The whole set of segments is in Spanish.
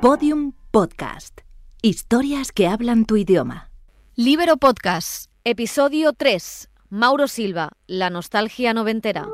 Podium Podcast. Historias que hablan tu idioma. Libero Podcast, episodio 3. Mauro Silva, la nostalgia noventera.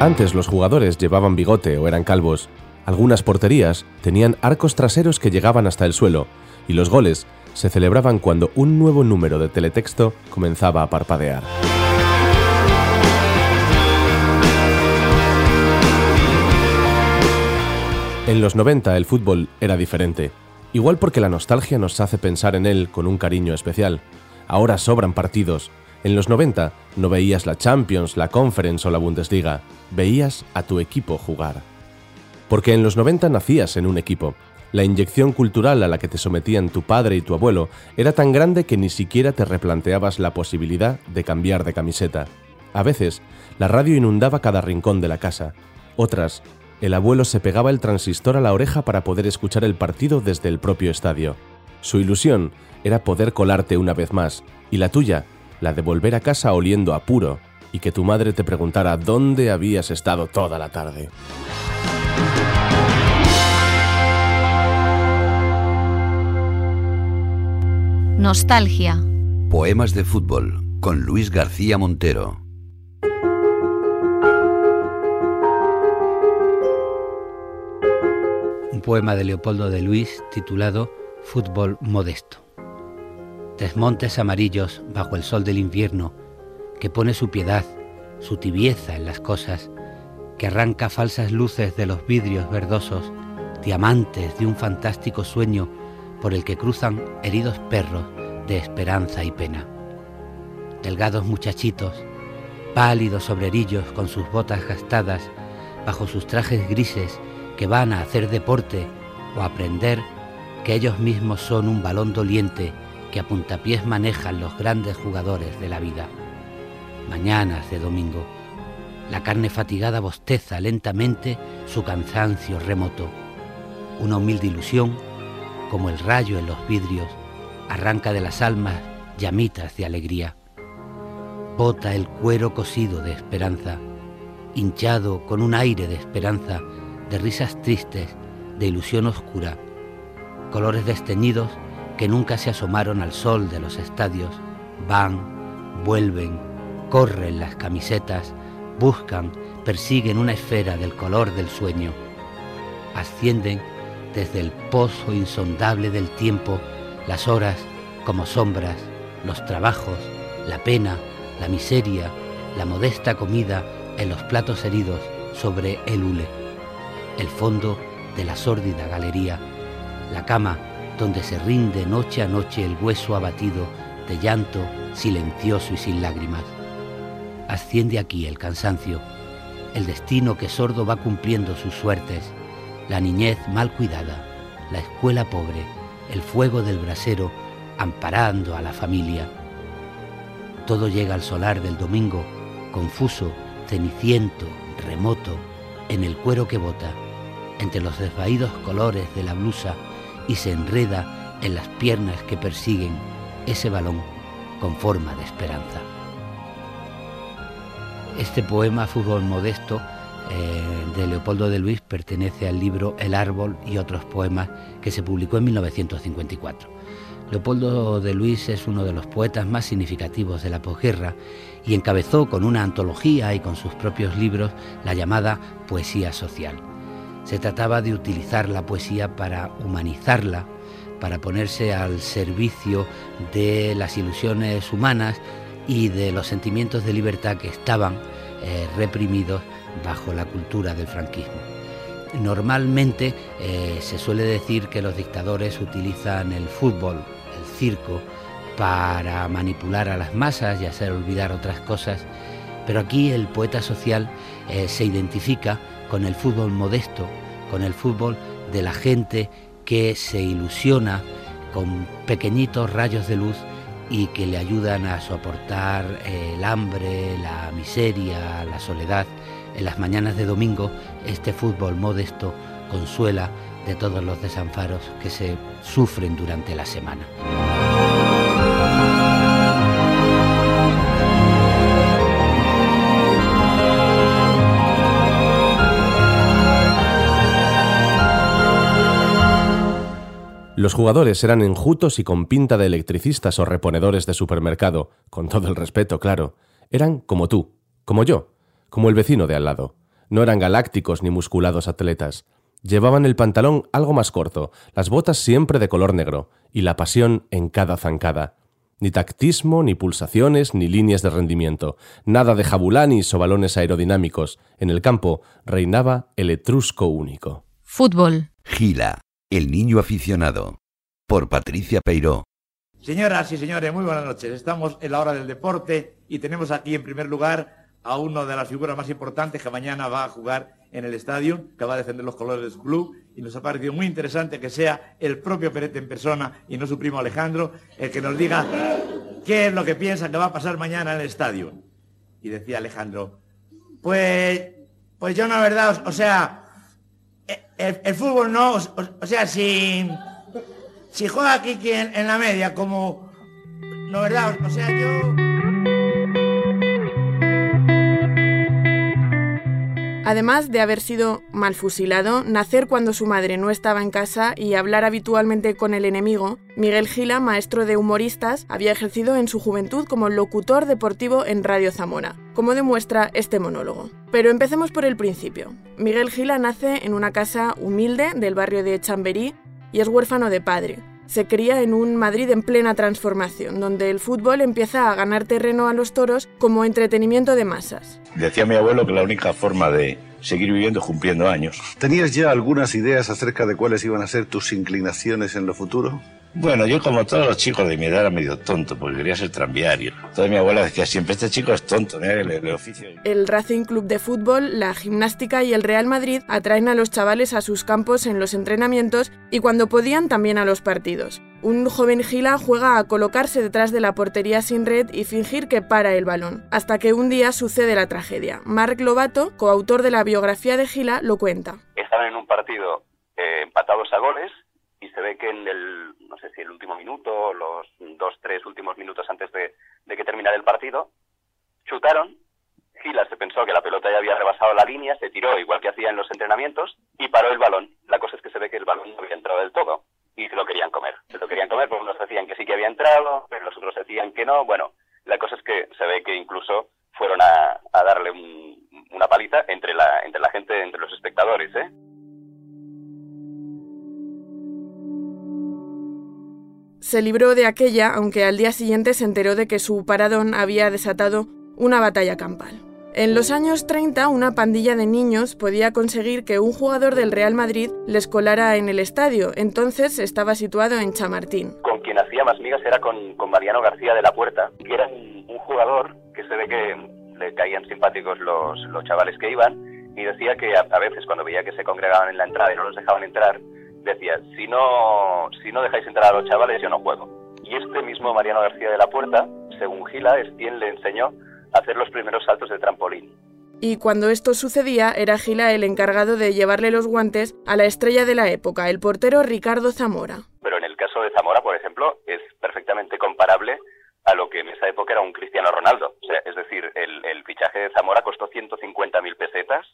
Antes los jugadores llevaban bigote o eran calvos. Algunas porterías tenían arcos traseros que llegaban hasta el suelo, y los goles se celebraban cuando un nuevo número de teletexto comenzaba a parpadear. En los 90 el fútbol era diferente, igual porque la nostalgia nos hace pensar en él con un cariño especial. Ahora sobran partidos. En los 90 no veías la Champions, la Conference o la Bundesliga, veías a tu equipo jugar. Porque en los 90 nacías en un equipo. La inyección cultural a la que te sometían tu padre y tu abuelo era tan grande que ni siquiera te replanteabas la posibilidad de cambiar de camiseta. A veces, la radio inundaba cada rincón de la casa. Otras, el abuelo se pegaba el transistor a la oreja para poder escuchar el partido desde el propio estadio. Su ilusión era poder colarte una vez más, y la tuya, la de volver a casa oliendo a puro, y que tu madre te preguntara dónde habías estado toda la tarde. Nostalgia. Poemas de fútbol con Luis García Montero. Un poema de Leopoldo de Luis titulado Fútbol Modesto. Desmontes amarillos bajo el sol del invierno, que pone su piedad, su tibieza en las cosas, que arranca falsas luces de los vidrios verdosos, diamantes de un fantástico sueño por el que cruzan heridos perros de esperanza y pena. Delgados muchachitos, pálidos obrerillos con sus botas gastadas, bajo sus trajes grises que van a hacer deporte o aprender que ellos mismos son un balón doliente que a puntapiés manejan los grandes jugadores de la vida. Mañanas de domingo. La carne fatigada bosteza lentamente su cansancio remoto. Una humilde ilusión, como el rayo en los vidrios, arranca de las almas llamitas de alegría. Bota el cuero cosido de esperanza, hinchado con un aire de esperanza, de risas tristes, de ilusión oscura, colores desteñidos que nunca se asomaron al sol de los estadios, van, vuelven, corren las camisetas, buscan, persiguen una esfera del color del sueño, ascienden desde el pozo insondable del tiempo las horas como sombras, los trabajos, la pena, la miseria, la modesta comida en los platos heridos sobre el hule, el fondo de la sórdida galería, la cama donde se rinde noche a noche el hueso abatido de llanto silencioso y sin lágrimas. Asciende aquí el cansancio, el destino que sordo va cumpliendo sus suertes, la niñez mal cuidada, la escuela pobre, el fuego del brasero amparando a la familia. Todo llega al solar del domingo, confuso, ceniciento, remoto, en el cuero que bota, entre los desvaídos colores de la blusa y se enreda en las piernas que persiguen ese balón con forma de esperanza. Este poema Fútbol Modesto eh, de Leopoldo de Luis pertenece al libro El árbol y otros poemas que se publicó en 1954. Leopoldo de Luis es uno de los poetas más significativos de la posguerra y encabezó con una antología y con sus propios libros la llamada poesía social. Se trataba de utilizar la poesía para humanizarla, para ponerse al servicio de las ilusiones humanas y de los sentimientos de libertad que estaban eh, reprimidos bajo la cultura del franquismo. Normalmente eh, se suele decir que los dictadores utilizan el fútbol, el circo, para manipular a las masas y hacer olvidar otras cosas, pero aquí el poeta social eh, se identifica con el fútbol modesto, con el fútbol de la gente que se ilusiona con pequeñitos rayos de luz y que le ayudan a soportar el hambre, la miseria, la soledad en las mañanas de domingo, este fútbol modesto consuela de todos los desamparos que se sufren durante la semana. Los jugadores eran enjutos y con pinta de electricistas o reponedores de supermercado, con todo el respeto, claro. Eran como tú, como yo, como el vecino de al lado. No eran galácticos ni musculados atletas. Llevaban el pantalón algo más corto, las botas siempre de color negro, y la pasión en cada zancada. Ni tactismo, ni pulsaciones, ni líneas de rendimiento. Nada de jabulanis o balones aerodinámicos. En el campo reinaba el etrusco único. Fútbol. Gila, el niño aficionado. Por Patricia Peiró. Señoras y señores, muy buenas noches. Estamos en la hora del deporte y tenemos aquí en primer lugar a una de las figuras más importantes que mañana va a jugar en el estadio, que va a defender los colores blue, y nos ha parecido muy interesante que sea el propio Perete en persona y no su primo Alejandro el que nos diga qué es lo que piensa que va a pasar mañana en el estadio. Y decía Alejandro, pues, pues yo la verdad, o, sea, el, fútbol no, o, sea, si, si juega aquí en, en la media como, no verdad, o sea, yo... Además de haber sido mal fusilado, nacer cuando su madre no estaba en casa y hablar habitualmente con el enemigo, Miguel Gila, maestro de humoristas, había ejercido en su juventud como locutor deportivo en Radio Zamora, como demuestra este monólogo. Pero empecemos por el principio. Miguel Gila nace en una casa humilde del barrio de Chamberí y es huérfano de padre se cría en un Madrid en plena transformación, donde el fútbol empieza a ganar terreno a los toros como entretenimiento de masas. Decía mi abuelo que la única forma de seguir viviendo es cumpliendo años. ¿Tenías ya algunas ideas acerca de cuáles iban a ser tus inclinaciones en lo futuro? Bueno, yo como todos los chicos de mi edad era medio tonto, porque quería ser tranviario. Toda mi abuela decía siempre, este chico es tonto, mira el, el, oficio. El Racing Club de Fútbol, la gimnástica y el Real Madrid atraen a los chavales a sus campos en los entrenamientos y cuando podían también a los partidos. Un joven Gila juega a colocarse detrás de la portería sin red y fingir que para el balón, hasta que un día sucede la tragedia. Marc Lobato, coautor de la biografía de Gila, lo cuenta. Estaban en un partido eh, empatados a goles y se ve que en el, sé si el último minuto, los dos, tres últimos minutos antes de, que terminara el partido, chutaron, Gila se pensó que la pelota ya había rebasado la línea, se tiró igual que hacía en los entrenamientos y paró el balón. La cosa es que se ve que el balón no había entrado del todo y se lo querían comer. Se lo querían comer, porque unos decían que sí que había entrado, pero los otros decían que no. Bueno, la cosa es que se ve que incluso fueron a, darle una paliza entre la, entre la gente, entre los espectadores, ¿eh? Se libró de aquella, aunque al día siguiente se enteró de que su paradón había desatado una batalla campal. En los años 30, una pandilla de niños podía conseguir que un jugador del Real Madrid les colara en el estadio. Entonces estaba situado en Chamartín. Con quien hacía más migas era con, Mariano García de la Puerta, que era un, jugador que se ve que le caían simpáticos los, chavales que iban y decía que a, a, veces cuando veía que se congregaban en la entrada y no los dejaban entrar, decía, si no, si no dejáis entrar a los chavales, yo no juego. Y este mismo Mariano García de la Puerta, según Gila, es quien le enseñó a hacer los primeros saltos de trampolín. Y cuando esto sucedía, era Gila el encargado de llevarle los guantes a la estrella de la época, el portero Ricardo Zamora. Pero en el caso de Zamora, por ejemplo, es perfectamente comparable a lo que en esa época era un Cristiano Ronaldo. O sea, es decir, el, el fichaje de Zamora costó 150.000 pesetas,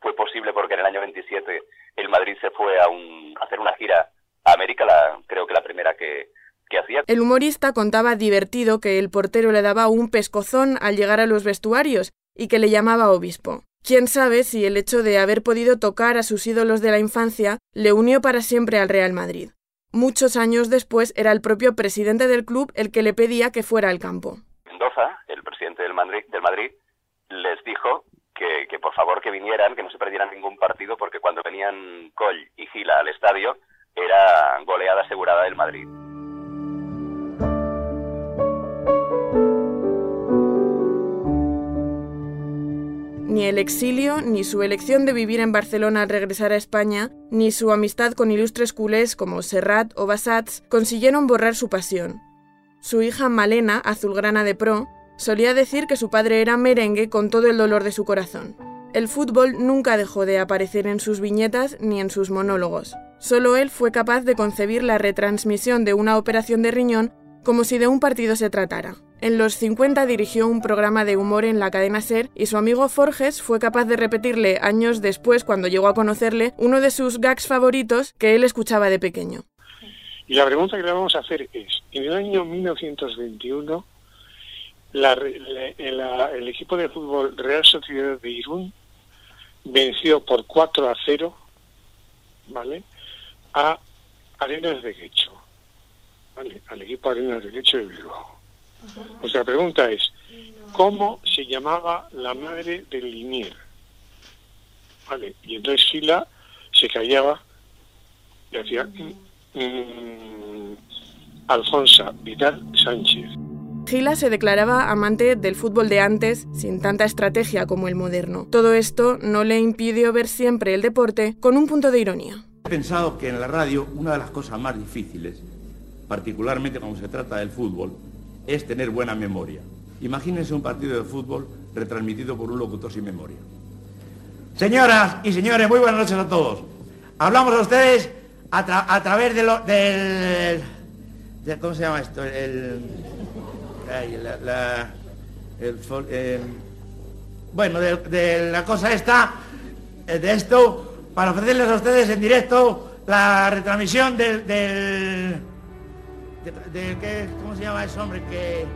fue posible porque en el año 27 el Madrid se fue a, un, hacer una gira a América, la, creo que la primera que, que hacía. El humorista contaba divertido que el portero le daba un pescozón al llegar a los vestuarios y que le llamaba obispo. Quién sabe si el hecho de haber podido tocar a sus ídolos de la infancia le unió para siempre al Real Madrid. Muchos años después era el propio presidente del club el que le pedía que fuera al campo. Mendoza, el presidente del Madrid, del Madrid les dijo que, por favor que vinieran, que no se perdieran ningún partido, porque cuando venían Coll y Gila al estadio era goleada asegurada del Madrid. Ni el exilio, ni su elección de vivir en Barcelona al regresar a España, ni su amistad con ilustres culés como Serrat o Bassats consiguieron borrar su pasión. Su hija Malena, azulgrana de pro, Solía decir que su padre era merengue con todo el dolor de su corazón. El fútbol nunca dejó de aparecer en sus viñetas ni en sus monólogos. Solo él fue capaz de concebir la retransmisión de una operación de riñón como si de un partido se tratara. En los 50 dirigió un programa de humor en la cadena Ser y su amigo Forges fue capaz de repetirle años después, cuando llegó a conocerle, uno de sus gags favoritos que él escuchaba de pequeño. Y la pregunta que le vamos a hacer es, en el año 1921, el equipo de fútbol Real Sociedad de Irún venció por 4 a 0, ¿vale? A Arenas de Quecho, ¿vale? Al equipo Arenas de Quecho de Bilbao. O sea, la pregunta es, ¿cómo se llamaba la madre del Linier? ¿Vale? Y entonces Sila se callaba y decía, mm, mm, Vidal Sánchez. Gila se declaraba amante del fútbol de antes, sin tanta estrategia como el moderno. Todo esto no le impidió ver siempre el deporte con un punto de ironía. He pensado que en la radio una de las cosas más difíciles, particularmente cuando se trata del fútbol, es tener buena memoria. Imagínense un partido de fútbol retransmitido por un locutor sin memoria. Señoras y señores, muy buenas noches a todos. Hablamos a ustedes a, través de lo, del... ¿Cómo se llama esto? El la, bueno, de, la cosa esta, eh, de esto, para ofrecerles a ustedes en directo la retransmisión del... del de, ¿Cómo se llama ese hombre que?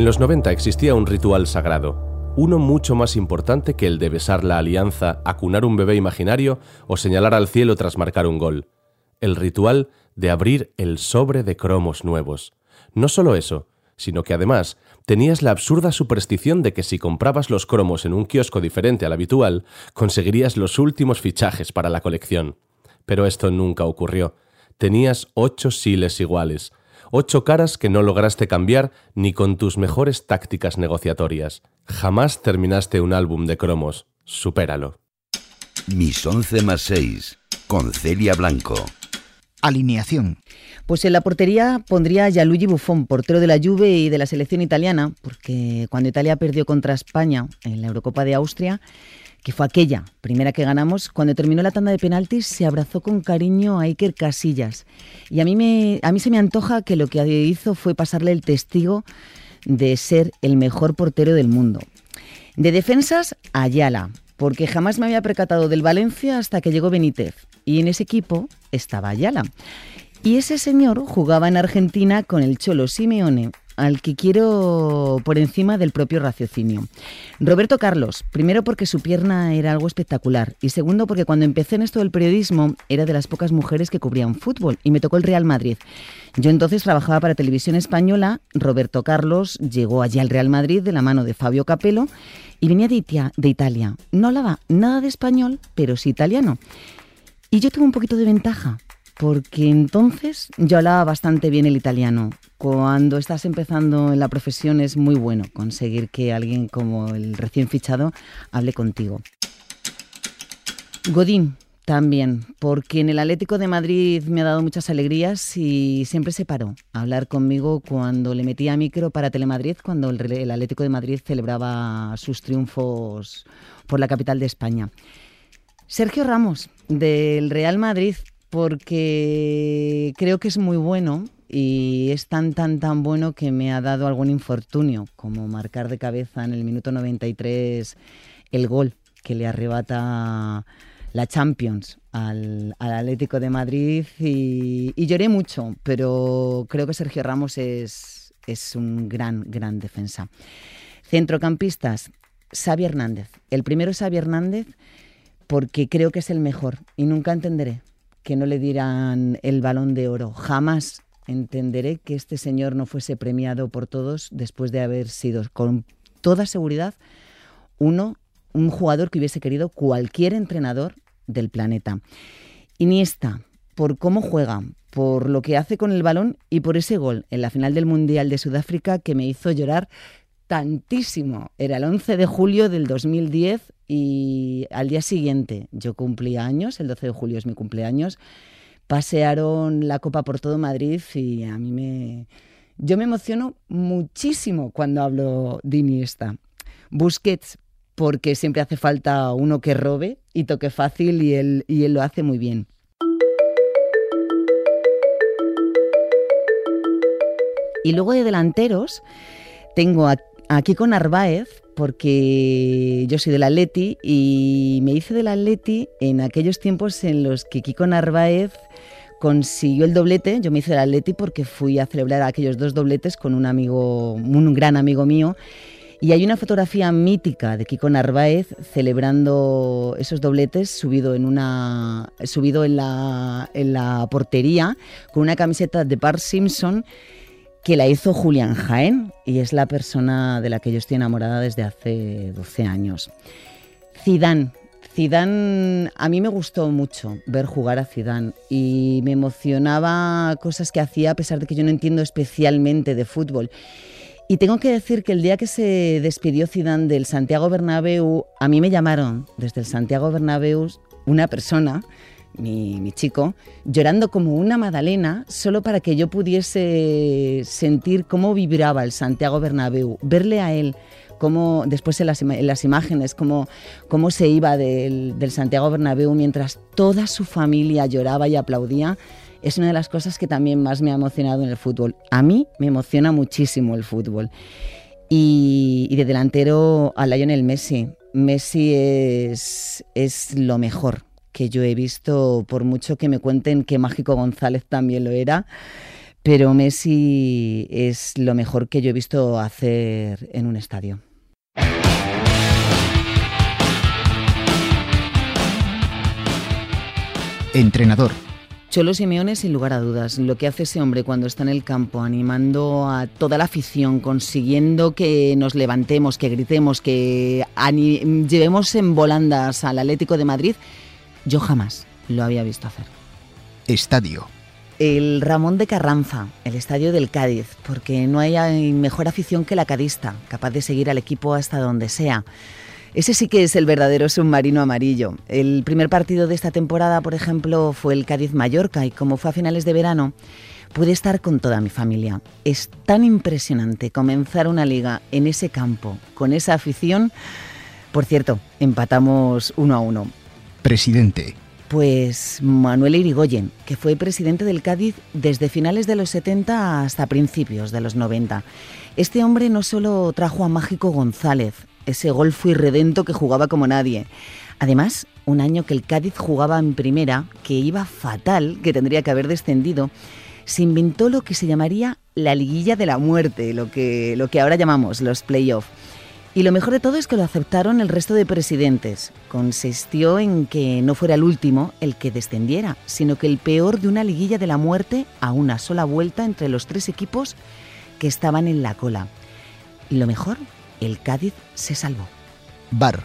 En los 90 existía un ritual sagrado, uno mucho más importante que el de besar la alianza, acunar un bebé imaginario o señalar al cielo tras marcar un gol. El ritual de abrir el sobre de cromos nuevos. No solo eso, sino que además tenías la absurda superstición de que si comprabas los cromos en un kiosco diferente al habitual, conseguirías los últimos fichajes para la colección. Pero esto nunca ocurrió. Tenías ocho siles iguales, ocho caras que no lograste cambiar ni con tus mejores tácticas negociatorias. Jamás terminaste un álbum de cromos. Supéralo. Mis once más seis, con Celia Blanco. Alineación. Pues en la portería pondría a Gianluigi Buffon, portero de la Juve y de la selección italiana, porque cuando Italia perdió contra España en la Eurocopa de Austria, que fue aquella primera que ganamos, cuando terminó la tanda de penaltis se abrazó con cariño a Iker Casillas. Y a mí, me, a mí se me antoja que lo que hizo fue pasarle el testigo de ser el mejor portero del mundo. De defensas, Ayala, porque jamás me había percatado del Valencia hasta que llegó Benítez. Y en ese equipo estaba Ayala. Y ese señor jugaba en Argentina con el Cholo Simeone, al que quiero por encima del propio raciocinio. Roberto Carlos, primero porque su pierna era algo espectacular y segundo porque cuando empecé en esto del periodismo era de las pocas mujeres que cubrían fútbol y me tocó el Real Madrid. Yo entonces trabajaba para Televisión Española, Roberto Carlos llegó allí al Real Madrid de la mano de Fabio Capello y venía de, de Italia. No hablaba nada de español, pero sí italiano. Y yo tuve un poquito de ventaja, porque entonces yo hablaba bastante bien el italiano. Cuando estás empezando en la profesión es muy bueno conseguir que alguien como el recién fichado hable contigo. Godín también, porque en el Atlético de Madrid me ha dado muchas alegrías y siempre se paró a hablar conmigo cuando le metía micro para Telemadrid, cuando el Atlético de Madrid celebraba sus triunfos por la capital de España. Sergio Ramos, del Real Madrid, porque creo que es muy bueno y es tan, tan, tan bueno que me ha dado algún infortunio, como marcar de cabeza en el minuto 93 el gol que le arrebata la Champions al, Atlético de Madrid y, lloré mucho, pero creo que Sergio Ramos es, es un gran, gran defensa. Centrocampistas, Xavi Hernández. El primero es Xavi Hernández porque creo que es el mejor y nunca entenderé que no le dieran el balón de oro. Jamás entenderé que este señor no fuese premiado por todos después de haber sido, con toda seguridad, uno, un jugador que hubiese querido cualquier entrenador del planeta. Iniesta, por cómo juega, por lo que hace con el balón y por ese gol en la final del Mundial de Sudáfrica que me hizo llorar tantísimo. Era el 11 de julio del 2010 y al día siguiente yo cumplía años, el 12 de julio es mi cumpleaños, pasearon la copa por todo Madrid y a mí me, Yo me emociono muchísimo cuando hablo de Iniesta. Busquets, porque siempre hace falta uno que robe y toque fácil y él, y él lo hace muy bien. Y luego de delanteros tengo Kiko Narváez, porque yo soy del Atleti y me hice del Atleti en aquellos tiempos en los que Kiko Narváez consiguió el doblete. Yo me hice del Atleti porque fui a celebrar aquellos dos dobletes con un amigo, un gran amigo mío. Y hay una fotografía mítica de Kiko Narváez celebrando esos dobletes subido en una subido la, en la portería con una camiseta de Bart Simpson que la hizo Julián Jaén y es la persona de la que yo estoy enamorada desde hace 12 años. Zidane. Zidane, a mí me gustó mucho ver jugar a Zidane y me emocionaba cosas que hacía a pesar de que yo no entiendo especialmente de fútbol. Y tengo que decir que el día que se despidió Zidane del Santiago Bernabéu, a mí me llamaron desde el Santiago Bernabéu una persona mi, chico, llorando como una Madalena, solo para que yo pudiese sentir cómo vibraba el Santiago Bernabéu, verle a él, cómo después en las, imágenes, cómo, cómo se iba del, Santiago Bernabéu mientras toda su familia lloraba y aplaudía, es una de las cosas que también más me ha emocionado en el fútbol. A mí me emociona muchísimo el fútbol. Y, y de delantero a Lionel Messi. Messi es, es lo mejor que yo he visto, por mucho que me cuenten que Mágico González también lo era, pero Messi es lo mejor que yo he visto hacer en un estadio. Entrenador. Cholo Simeone, sin lugar a dudas, lo que hace ese hombre cuando está en el campo, animando a toda la afición, consiguiendo que nos levantemos, que gritemos, que llevemos en volandas al Atlético de Madrid, yo jamás lo había visto hacer. Estadio. El Ramón de Carranza, el estadio del Cádiz, porque no hay mejor afición que la cadista, capaz de seguir al equipo hasta donde sea. Ese sí que es el verdadero submarino amarillo. El primer partido de esta temporada, por ejemplo, fue el Cádiz-Mallorca y como fue a finales de verano, pude estar con toda mi familia. Es tan impresionante comenzar una liga en ese campo, con esa afición. Por cierto, empatamos uno a uno. Presidente. Pues Manuel Irigoyen, que fue presidente del Cádiz desde finales de los 70 hasta principios de los 90. Este hombre no solo trajo a Mágico González, ese golfo irredento que jugaba como nadie. Además, un año que el Cádiz jugaba en primera, que iba fatal, que tendría que haber descendido, se inventó lo que se llamaría la liguilla de la muerte, lo que, lo que ahora llamamos los playoffs. Y lo mejor de todo es que lo aceptaron el resto de presidentes. Consistió en que no fuera el último el que descendiera, sino que el peor de una liguilla de la muerte a una sola vuelta entre los tres equipos que estaban en la cola. Y lo mejor, el Cádiz se salvó. Bar.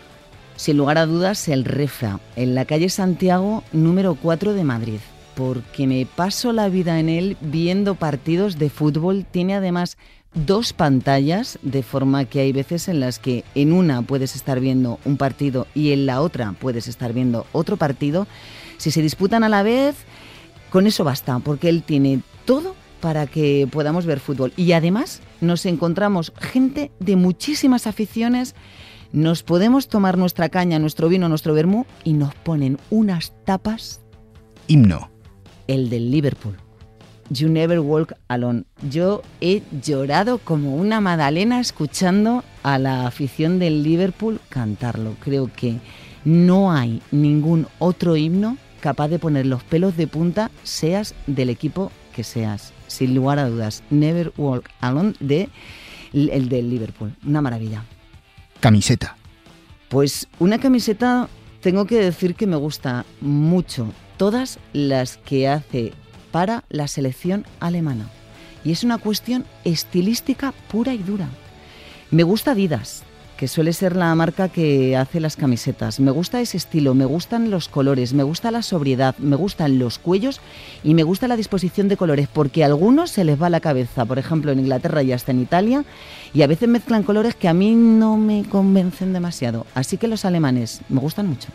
Sin lugar a dudas, el Refra, en la calle Santiago número 4 de Madrid, porque me paso la vida en él viendo partidos de fútbol. Tiene además dos pantallas, de forma que hay veces en las que en una puedes estar viendo un partido y en la otra puedes estar viendo otro partido. Si se disputan a la vez, con eso basta, porque él tiene todo para que podamos ver fútbol. Y además nos encontramos gente de muchísimas aficiones, nos podemos tomar nuestra caña, nuestro vino, nuestro vermú y nos ponen unas tapas. Himno. El del Liverpool. You Never Walk Alone. Yo he llorado como una Madalena escuchando a la afición del Liverpool cantarlo. Creo que no hay ningún otro himno capaz de poner los pelos de punta, seas del equipo que seas. Sin lugar a dudas, Never Walk Alone de el del Liverpool. Una maravilla. Camiseta. Pues una camiseta tengo que decir que me gusta mucho. Todas las que hace para la selección alemana. Y es una cuestión estilística pura y dura. Me gusta Adidas, que suele ser la marca que hace las camisetas. Me gusta ese estilo, me gustan los colores, me gusta la sobriedad, me gustan los cuellos y me gusta la disposición de colores, porque a algunos se les va la cabeza, por ejemplo en Inglaterra y hasta en Italia, y a veces mezclan colores que a mí no me convencen demasiado. Así que los alemanes me gustan mucho.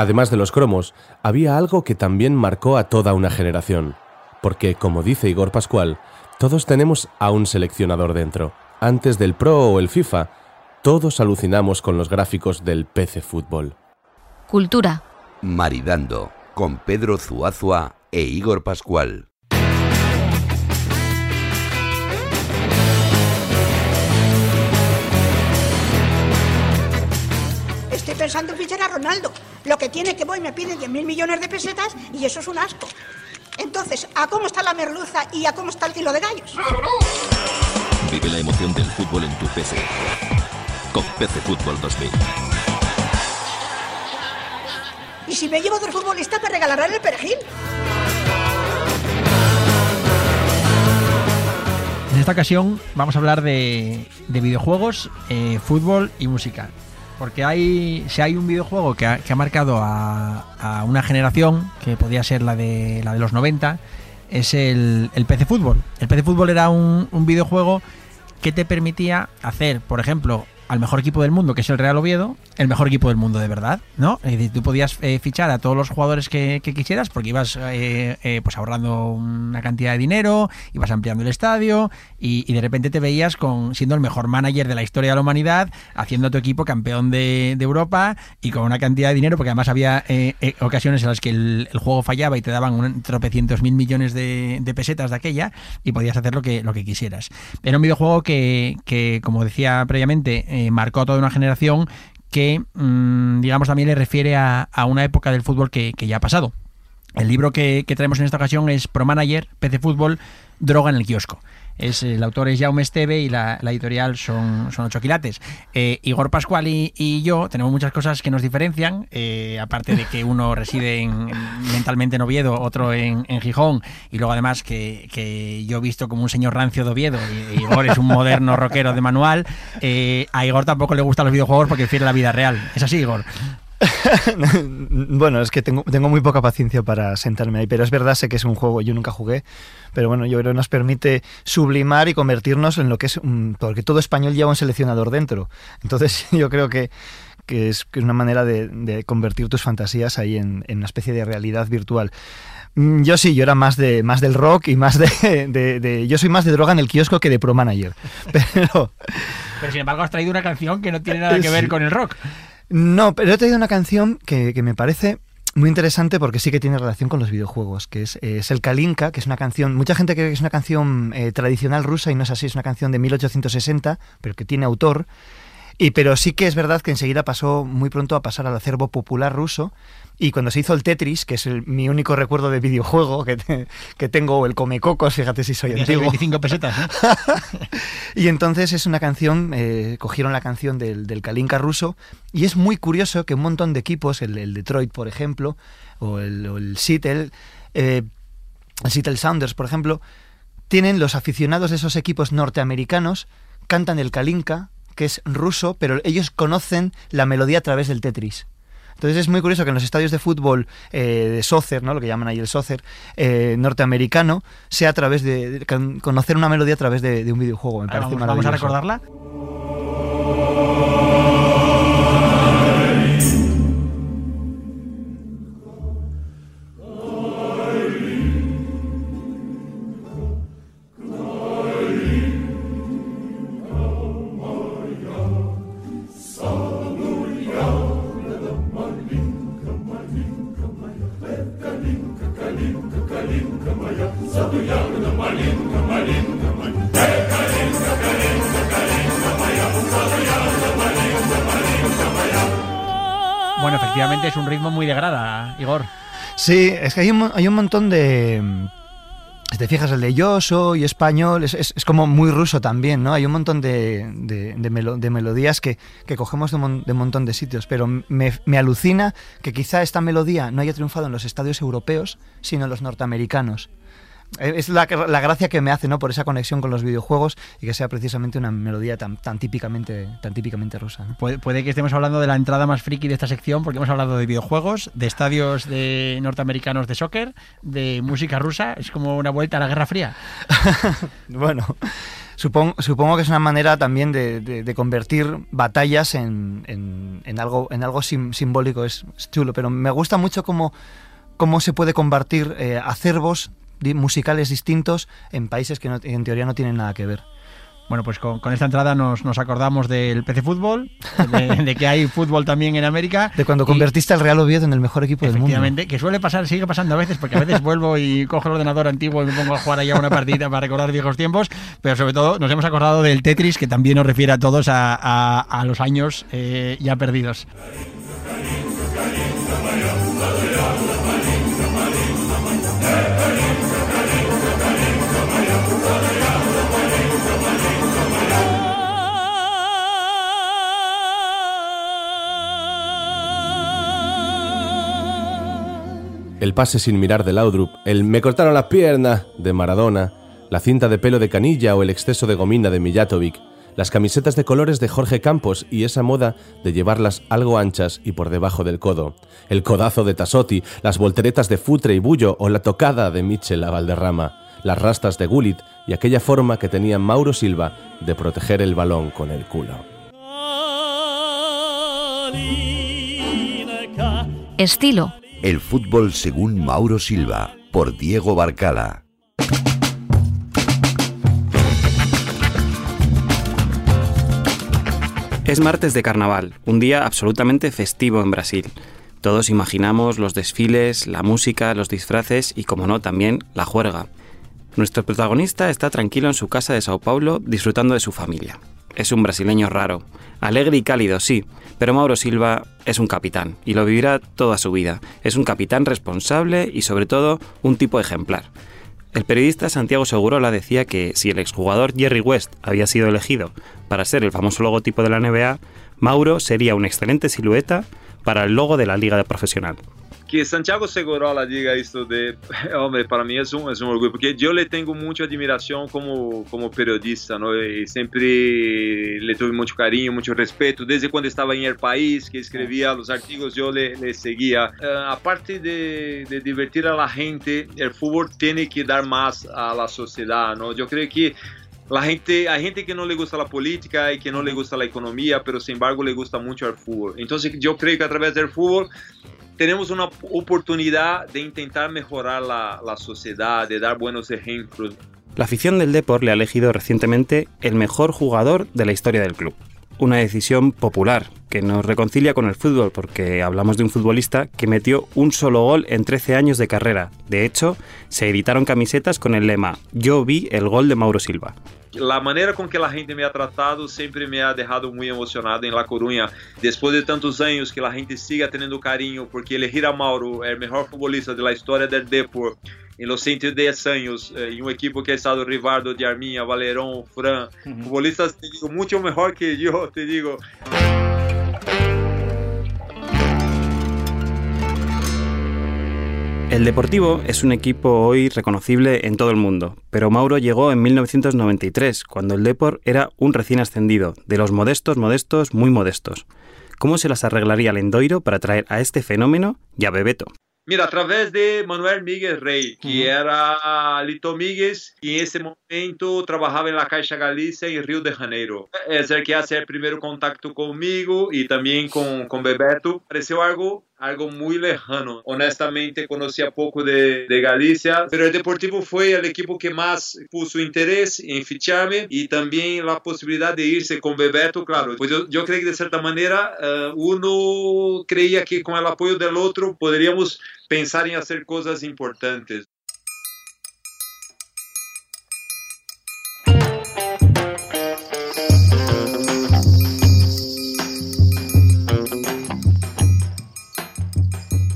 Además de los cromos, había algo que también marcó a toda una generación. Porque, como dice Igor Pascual, todos tenemos a un seleccionador dentro. Antes del Pro o el FIFA, todos alucinamos con los gráficos del PC Fútbol. Cultura. Maridando con Pedro Zuazua e Igor Pascual. Pensando en fichar a Ronaldo. Lo que tiene que voy me piden 10.000 millones de pesetas y eso es un asco. Entonces, ¿a cómo está la merluza y a cómo está el kilo de gallos? Vive la emoción del fútbol en tu PC. Con PC Fútbol 2000. Y si me llevo del futbolista, me regalarán el perejil. En esta ocasión vamos a hablar de, de videojuegos, eh, fútbol y música. Porque hay, si hay un videojuego que ha, marcado a, una generación, que podía ser la de, la de los 90, es el, PC Fútbol. El PC Fútbol era un videojuego que te permitía hacer, por ejemplo, al mejor equipo del mundo, que es el Real Oviedo, el mejor equipo del mundo de verdad, ¿no? Es decir, tú podías eh, fichar a todos los jugadores que, quisieras porque ibas eh, eh, pues ahorrando una cantidad de dinero, ibas ampliando el estadio y, de repente te veías con siendo el mejor manager de la historia de la humanidad, haciendo a tu equipo campeón de, Europa y con una cantidad de dinero, porque además había ocasiones en las que el, el, juego fallaba y te daban un tropecientos mil millones de, de, pesetas de aquella y podías hacer lo que, lo que quisieras. Era un videojuego que, que como decía previamente, eh, marcó a toda una generación que, mmm, digamos, también le refiere a, una época del fútbol que, que, ya ha pasado. El libro que, que traemos en esta ocasión es Pro Manager, PC Fútbol, Droga en el kiosco. Es, el autor es Jaume Esteve y la, editorial son, son ocho quilates. Eh, Igor Pascual y, yo tenemos muchas cosas que nos diferencian, eh, aparte de que uno reside en, mentalmente en Oviedo, otro en, en Gijón, y luego además que, que, yo he visto como un señor rancio de Oviedo, y, Igor es un moderno rockero de manual, eh, a Igor tampoco le gustan los videojuegos porque prefiere la vida real. ¿Es así, Igor? bueno, es que tengo, tengo muy poca paciencia para sentarme ahí, pero es verdad, sé que es un juego, yo nunca jugué, pero bueno, yo creo que nos permite sublimar y convertirnos en lo que es, un, porque todo español lleva un seleccionador dentro. Entonces yo creo que, que, es, que es, una manera de, de, convertir tus fantasías ahí en, en, una especie de realidad virtual. Mm, yo sí, yo era más de más del rock y más de, de, de, Yo soy más de droga en el kiosco que de Pro Manager. Pero. Pero sin embargo, has traído una canción que no tiene nada que ver sí. con el rock. No, pero he traído una canción que, que, me parece muy interesante porque sí que tiene relación con los videojuegos, que es, es el Kalinka, que es una canción, mucha gente cree que es una canción eh, tradicional rusa y no es así, es una canción de 1860, pero que tiene autor. Y, pero sí que es verdad que enseguida pasó muy pronto a pasar al acervo popular ruso. Y cuando se hizo el Tetris, que es el, mi único recuerdo de videojuego que, te, que tengo, el Comecocos, fíjate si soy antiguo. 25 pesetas, ¿eh? y entonces es una canción, eh, cogieron la canción del, del Kalinka ruso, y es muy curioso que un montón de equipos, el, el Detroit, por ejemplo, o el, o el Seattle, eh, el Seattle Sounders, por ejemplo, tienen los aficionados de esos equipos norteamericanos, cantan el Kalinka, que es ruso, pero ellos conocen la melodía a través del Tetris. Entonces es muy curioso que en los estadios de fútbol eh, de soccer, ¿no? lo que llaman ahí el soccer eh, norteamericano, sea a través de, de, conocer una melodía a través de, de un videojuego. Me parece vamos, vamos a recordarla. Efectivamente es un ritmo muy de grada, Igor. Sí, es que hay un, hay un montón de... Te fijas, el de yo soy español es, es, como muy ruso también, ¿no? Hay un montón de, de, de, melo, de melodías que, que cogemos de un, mon, montón de sitios, pero me, me, alucina que quizá esta melodía no haya triunfado en los estadios europeos, sino en los norteamericanos. Es la, la, gracia que me hace, ¿no? Por esa conexión con los videojuegos y que sea precisamente una melodía tan, tan típicamente, tan típicamente rusa. ¿no? Puede, puede, que estemos hablando de la entrada más friki de esta sección, porque hemos hablado de videojuegos, de estadios de norteamericanos de soccer, de música rusa. Es como una vuelta a la Guerra Fría. bueno. Supongo, supongo que es una manera también de, de- de convertir batallas en, en- en algo, en algo sim- simbólico, es, es chulo, pero me gusta mucho cómo, cómo se puede convertir eh, acervos musicales distintos en países que no- en teoría no tienen nada que ver. Bueno, pues con, con esta entrada nos, nos acordamos del PC Fútbol, de, de que hay fútbol también en América. De cuando y- convertiste al Real Oviedo en el mejor equipo del mundo. Efectivamente, que suele pasar, sigue pasando a veces, porque a veces vuelvo y cojo el ordenador antiguo y me pongo a jugar allá una partida para recordar viejos tiempos, pero sobre todo nos hemos acordado del Tetris, que también nos refiere a todos a, a- a los años eh, ya perdidos. El pase sin mirar de Laudrup, el me cortaron las piernas de Maradona, la cinta de pelo de Canilla o el exceso de gomina de Mijatovic, las camisetas de colores de Jorge Campos y esa moda de llevarlas algo anchas y por debajo del codo, el codazo de Tasotti, las volteretas de Futre y Bullo o la tocada de Mitchell a Valderrama, las rastas de Gullit y aquella forma que tenía Mauro Silva de proteger el balón con el culo. Estilo. El fútbol según Mauro Silva, por Diego Barcala. Es martes de carnaval, un día absolutamente festivo en Brasil. Todos imaginamos los desfiles, la música, los disfraces y, como no, también la juerga. Nuestro protagonista está tranquilo en su casa de Sao Paulo disfrutando de su familia. Es un brasileño raro, alegre y cálido, sí, pero Mauro Silva es un capitán y lo vivirá toda su vida. Es un capitán responsable y sobre todo un tipo ejemplar. El periodista Santiago Segurola decía que si el exjugador Jerry West había sido elegido para ser el famoso logotipo de la NBA, Mauro sería una excelente silueta para el logo de la liga profesional. Que Santiago Segurola diga isso de, hombre, para mí es un, es un orgullo, porque yo le tengo mucha admiración como, como periodista, ¿no? Y siempre le tuve mucho cariño, mucho respeto, desde cuando estaba en El País, que escribía los artículos, yo le, le seguía. Eh, aparte de, de divertir a la gente, el fútbol tiene que dar más a la sociedad, ¿no? Yo creo que la gente, hay gente que no le gusta la política y que no le gusta la economía, pero sin embargo le gusta mucho el fútbol. Entonces yo creo que a través del fútbol tenemos una oportunidad de intentar mejorar la, sociedad, de dar buenos ejemplos. La afición del Depor le ha elegido recientemente el mejor jugador de la historia del club. Una decisión popular que nos reconcilia con el fútbol porque hablamos de un futbolista que metió un solo gol en 13 años de carrera. De hecho, se editaron camisetas con el lema Yo vi el gol de Mauro Silva. La manera con que la gente me ha tratado siempre me ha dejado muy emocionado en La Coruña. Después de tantos años que la gente siga teniendo cariño porque elegir a Mauro, el mejor futbolista de la historia del Depor, en los 110 años, eh, y un equipo que ha estado Rivaldo, de Arminha, Valerón, Fran, futbolistas, te digo, mucho mejor que yo, te digo. El Deportivo es un equipo hoy reconocible en todo el mundo, pero Mauro llegó en 1993, cuando el Depor era un recién ascendido, de los modestos, modestos, muy modestos. ¿Cómo se las arreglaría Lendoiro para traer a este fenómeno y a Bebeto? Mira, a través de Manuel Miguel Rey, que era Lito Migues y en ese momento trabajaba en la Caixa Galicia en Río de Janeiro. Es el que hace el primer contacto conmigo y también con, con Bebeto. Pareció algo, algo muy lejano. Honestamente, conocía poco de, de Galicia, pero el Deportivo fue el equipo que más puso interés en ficharme y también la posibilidad de irse con Bebeto, claro. Pues yo, yo creo que de cierta manera eh, uno creía que con el apoyo del otro podríamos pensar en hacer cosas importantes.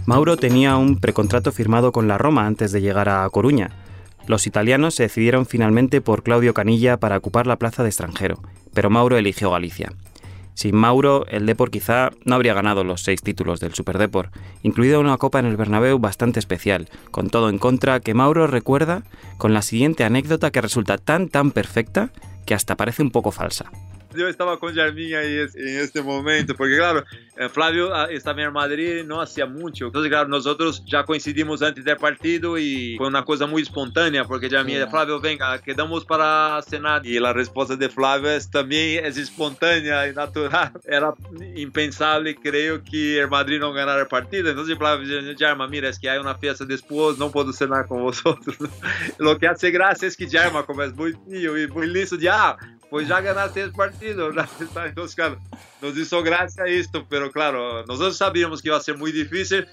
Mauro tenía un precontrato firmado con la Roma antes de llegar a Coruña. Los italianos se decidieron finalmente por Claudio Canilla para ocupar la plaza de extranjero, pero Mauro eligió Galicia. Sin Mauro, el Depor quizá no habría ganado los seis títulos del Super Depor, incluida una copa en el Bernabéu bastante especial, con todo en contra que Mauro recuerda con la siguiente anécdota que resulta tan tan perfecta que hasta parece un poco falsa. Yo estaba con Jarmín ahí en este momento, porque claro, eh, Flavio ah, estaba en Madrid no hacía mucho. Entonces, claro, nosotros ya coincidimos antes del partido y fue una cosa muy espontánea, porque Jarmín de Flavio, venga, quedamos para cenar. Y la respuesta de Flavio es, también es espontánea y natural. Era impensable, creo, que el Madrid no ganara el partido. Entonces Flavio Jarma, mira, es que hay una fiesta después, no puedo cenar con vosotros. Lo que hace gracia es que Jarma, como es muy tío y muy listo, ya, pues ya ganaste el partido. Entonces, claro, nos hizo gracia esto, pero claro, nosotros sabíamos que iba a ser muy difícil.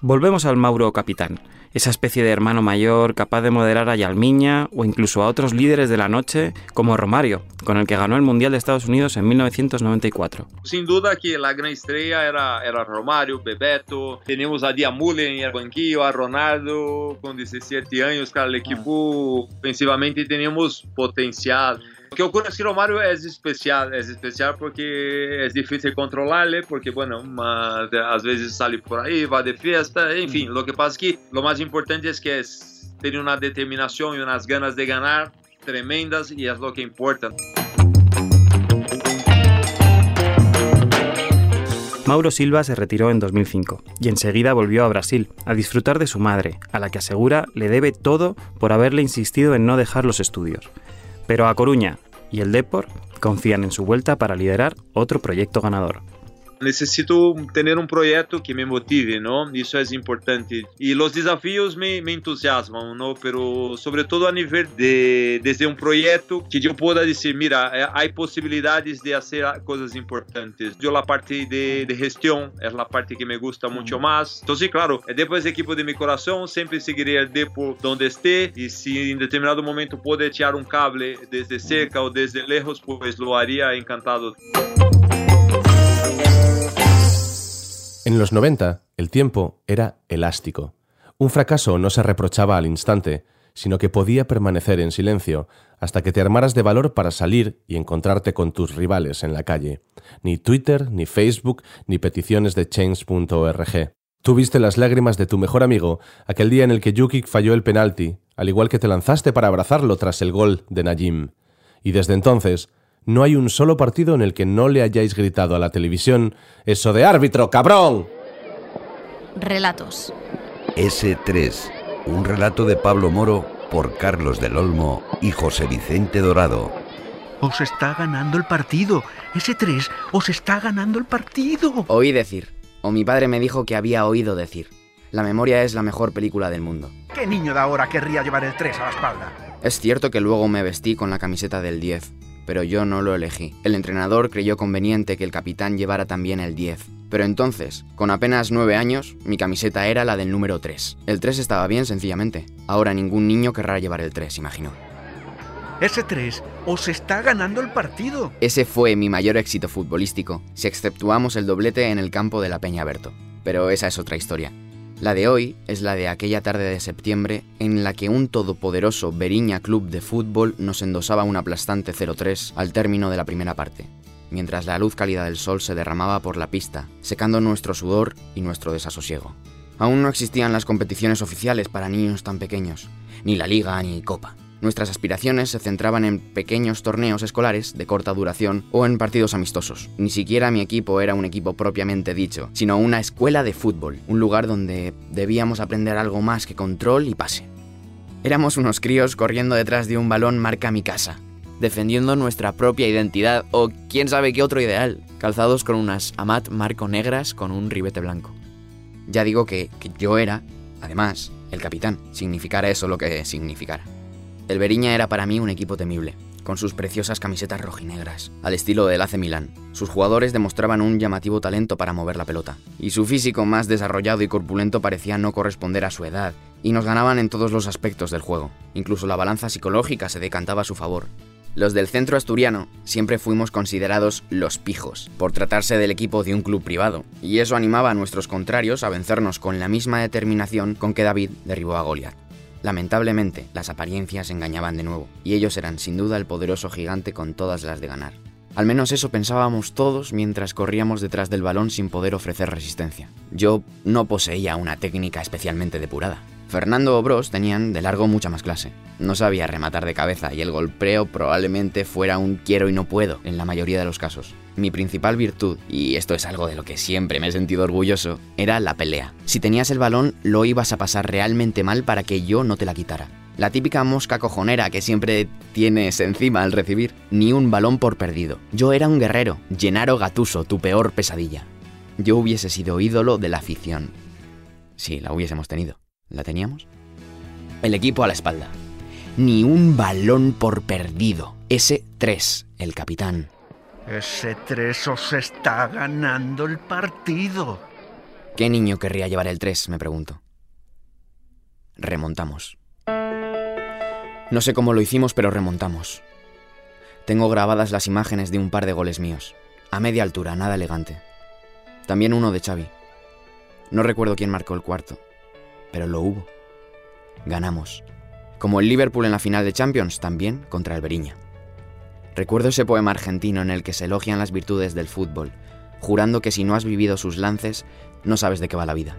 Volvemos al Mauro capitán, esa especie de hermano mayor capaz de moderar a Yalmiña o incluso a otros líderes de la noche como Romario, con el que ganó el Mundial de Estados Unidos en 1994. Sin duda que la gran estrella era, era Romario, Bebeto, tenemos a Diamule en el banquillo, a Ronaldo con 17 años, claro, el equipo ofensivamente teníamos potencial. Lo que ocurre es que Romario es especial, es especial porque es difícil controlarle, porque bueno, a veces sale por ahí, va de fiesta, en fin, lo que pasa es que lo más importante es que es, tiene una determinación y unas ganas de ganar tremendas y es lo que importa. Mauro Silva se retiró en 2005 y enseguida volvió a Brasil a disfrutar de su madre, a la que asegura le debe todo por haberle insistido en no dejar los estudios. Pero a Coruña y el Depor confían en su vuelta para liderar otro proyecto ganador. Necesito tener un proyecto que me motive, ¿no? Eso es importante. Y los desafíos me, me entusiasman, ¿no? Pero sobre todo a nivel de desde un proyecto que yo pueda decir, mira, eh, hay posibilidades de hacer cosas importantes. Yo la parte de, de gestión es la parte que me gusta mucho más. Entonces, claro, el Depo es equipo de mi corazón, siempre seguiré el Depo donde esté y si en determinado momento puedo echar un cable desde cerca o desde lejos, pues lo haría encantado. En los 90, el tiempo era elástico. Un fracaso no se reprochaba al instante, sino que podía permanecer en silencio hasta que te armaras de valor para salir y encontrarte con tus rivales en la calle. Ni Twitter, ni Facebook, ni peticiones de change.org. Tú viste las lágrimas de tu mejor amigo aquel día en el que Yukik falló el penalti, al igual que te lanzaste para abrazarlo tras el gol de Najim. Y desde entonces, no hay un solo partido en el que no le hayáis gritado a la televisión eso de árbitro, cabrón. Relatos. S3, un relato de Pablo Moro por Carlos del Olmo y José Vicente Dorado. Os está ganando el partido. S3, os está ganando el partido. Oí decir, o mi padre me dijo que había oído decir. La memoria es la mejor película del mundo. ¿Qué niño de ahora querría llevar el 3 a la espalda? Es cierto que luego me vestí con la camiseta del 10, pero yo no lo elegí. El entrenador creyó conveniente que el capitán llevara también el 10. Pero entonces, con apenas 9 años, mi camiseta era la del número 3. El 3 estaba bien, sencillamente. Ahora ningún niño querrá llevar el 3, imagino. Ese 3 os está ganando el partido. Ese fue mi mayor éxito futbolístico, si exceptuamos el doblete en el campo de la Peña Berto. Pero esa es otra historia. La de hoy es la de aquella tarde de septiembre en la que un todopoderoso Beriña Club de Fútbol nos endosaba un aplastante 0-3 al término de la primera parte, mientras la luz cálida del sol se derramaba por la pista, secando nuestro sudor y nuestro desasosiego. Aún no existían las competiciones oficiales para niños tan pequeños, ni la liga ni copa. Nuestras aspiraciones se centraban en pequeños torneos escolares de corta duración o en partidos amistosos. Ni siquiera mi equipo era un equipo propiamente dicho, sino una escuela de fútbol, un lugar donde debíamos aprender algo más que control y pase. Éramos unos críos corriendo detrás de un balón marca mi casa, defendiendo nuestra propia identidad o quién sabe qué otro ideal, calzados con unas amat marco negras con un ribete blanco. Ya digo que, que yo era, además, el capitán, significara eso lo que significara. El Beriña era para mí un equipo temible, con sus preciosas camisetas rojinegras, al estilo del AC Milán. Sus jugadores demostraban un llamativo talento para mover la pelota, y su físico más desarrollado y corpulento parecía no corresponder a su edad, y nos ganaban en todos los aspectos del juego. Incluso la balanza psicológica se decantaba a su favor. Los del centro asturiano siempre fuimos considerados los pijos, por tratarse del equipo de un club privado, y eso animaba a nuestros contrarios a vencernos con la misma determinación con que David derribó a Goliat. Lamentablemente, las apariencias engañaban de nuevo, y ellos eran sin duda el poderoso gigante con todas las de ganar. Al menos eso pensábamos todos mientras corríamos detrás del balón sin poder ofrecer resistencia. Yo no poseía una técnica especialmente depurada. Fernando o Bros tenían de largo mucha más clase. No sabía rematar de cabeza y el golpeo probablemente fuera un quiero y no puedo en la mayoría de los casos. Mi principal virtud, y esto es algo de lo que siempre me he sentido orgulloso, era la pelea. Si tenías el balón, lo ibas a pasar realmente mal para que yo no te la quitara. La típica mosca cojonera que siempre tienes encima al recibir. Ni un balón por perdido. Yo era un guerrero, Gennaro Gatuso, tu peor pesadilla. Yo hubiese sido ídolo de la afición. Si la hubiésemos tenido. ¿La teníamos? El equipo a la espalda. Ni un balón por perdido. Ese 3, el capitán. Ese 3 os está ganando el partido. ¿Qué niño querría llevar el 3? Me pregunto. Remontamos. No sé cómo lo hicimos, pero remontamos. Tengo grabadas las imágenes de un par de goles míos. A media altura, nada elegante. También uno de Xavi. No recuerdo quién marcó el cuarto pero lo hubo. Ganamos. Como el Liverpool en la final de Champions, también contra el Beriña. Recuerdo ese poema argentino en el que se elogian las virtudes del fútbol, jurando que si no has vivido sus lances, no sabes de qué va la vida.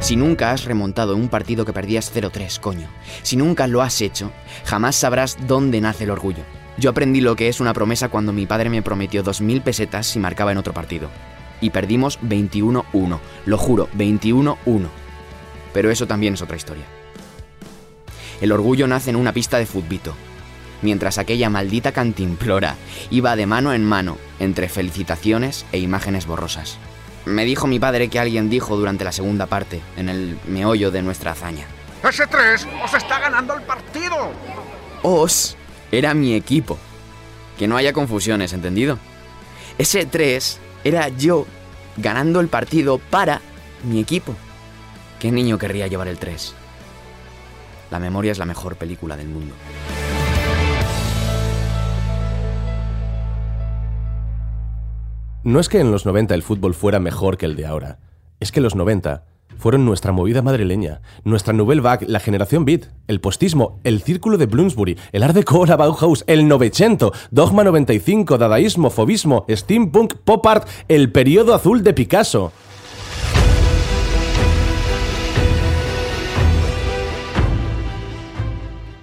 Si nunca has remontado un partido que perdías 0-3, coño, si nunca lo has hecho, jamás sabrás dónde nace el orgullo. Yo aprendí lo que es una promesa cuando mi padre me prometió 2.000 pesetas si marcaba en otro partido. Y perdimos 21-1, lo juro, 21-1 pero eso también es otra historia. El orgullo nace en una pista de futbito, mientras aquella maldita cantimplora iba de mano en mano entre felicitaciones e imágenes borrosas. Me dijo mi padre que alguien dijo durante la segunda parte, en el meollo de nuestra hazaña. ¡Ese 3 os está ganando el partido! Os era mi equipo. Que no haya confusiones, ¿entendido? Ese 3 era yo ganando el partido para mi equipo. ¿Qué niño querría llevar el 3? La memoria es la mejor película del mundo. No es que en los 90 el fútbol fuera mejor que el de ahora. Es que los 90 fueron nuestra movida madrileña, nuestra Nouvelle Vague, la generación beat, el postismo, el círculo de Bloomsbury, el Art Deco, la Bauhaus, el Novecento, Dogma 95, Dadaísmo, Fobismo, Steampunk, Pop Art, el periodo azul de Picasso.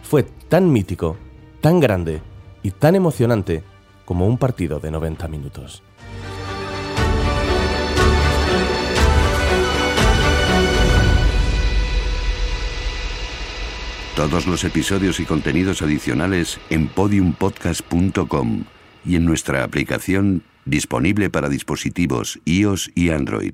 Fue tan mítico, tan grande y tan emocionante como un partido de 90 minutos. Todos los episodios y contenidos adicionales en podiumpodcast.com y en nuestra aplicación disponible para dispositivos iOS y Android.